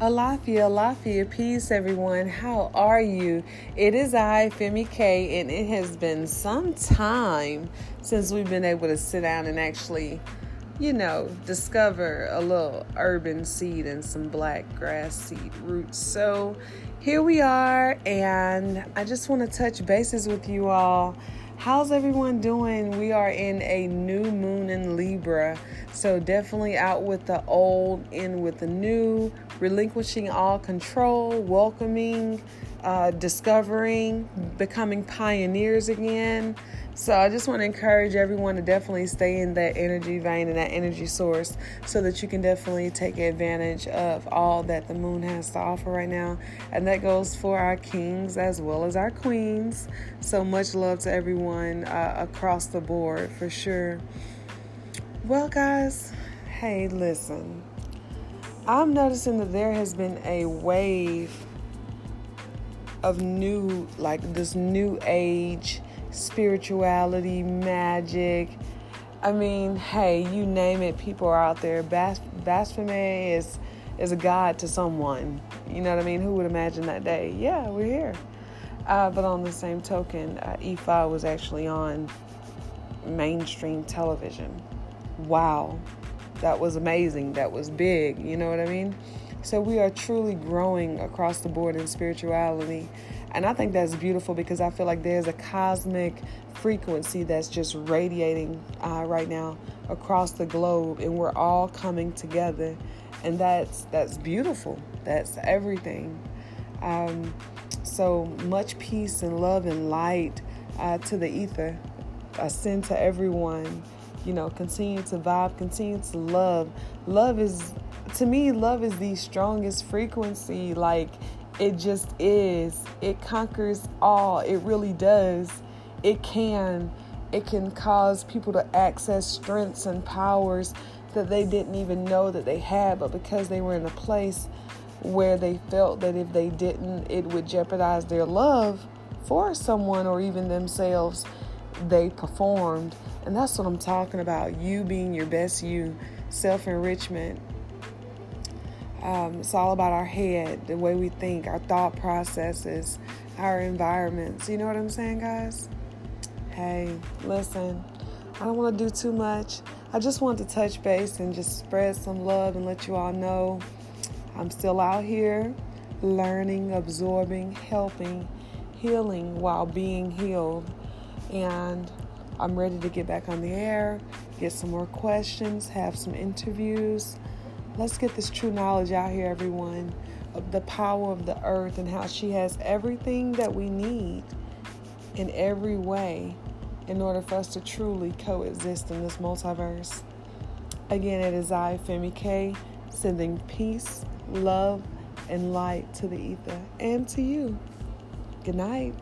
Alafia, Alafia, peace, everyone. How are you? It is I, Femi K, and it has been some time since we've been able to sit down and actually, you know, discover a little urban seed and some black grass seed roots. So here we are, and I just want to touch bases with you all. How's everyone doing? We are in a new moon in Libra, so definitely out with the old, in with the new, relinquishing all control, welcoming, uh, discovering, becoming pioneers again. So I just want to encourage everyone to definitely stay in that energy vein and that energy source so that you can definitely take advantage of all that the moon has to offer right now. And that goes for our kings as well as our queens. So much love to everyone uh, across the board for sure. Well, guys, hey, listen. I'm noticing that there has been a wave of new, like this new age spirituality, magic. I mean, hey, you name it, people are out there. Bas- blasphemy is is a god to someone. You know what I mean? Who would imagine that day? Yeah, we're here. Uh, but on the same token, uh, Ifa was actually on mainstream television. Wow, that was amazing. That was big. You know what I mean? So we are truly growing across the board in spirituality. And I think that's beautiful because I feel like there's a cosmic frequency that's just radiating uh, right now across the globe, and we're all coming together, and that's that's beautiful. That's everything. Um, so much peace and love and light uh, to the ether. I send to everyone. You know, continue to vibe, continue to love. Love is, to me, love is the strongest frequency. Like it just is. It conquers all. It really does. It can. It can cause people to access strengths and powers that they didn't even know that they had, but because they were in a place where they felt that if they didn't, it would jeopardize their love for someone or even themselves, they performed. And that's what I'm talking about you being your best you, self enrichment, um, it's all about our head, the way we think, our thought processes, our environments. You know what I'm saying, guys? Hey, listen, I don't want to do too much. I just want to touch base and just spread some love and let you all know I'm still out here learning, absorbing, helping, healing while being healed. And I'm ready to get back on the air, get some more questions, have some interviews. Let's get this true knowledge out here, everyone, of the power of the earth and how she has everything that we need in every way in order for us to truly coexist in this multiverse. Again, it is I, Femi K, sending peace, love, and light to the ether and to you. Good night.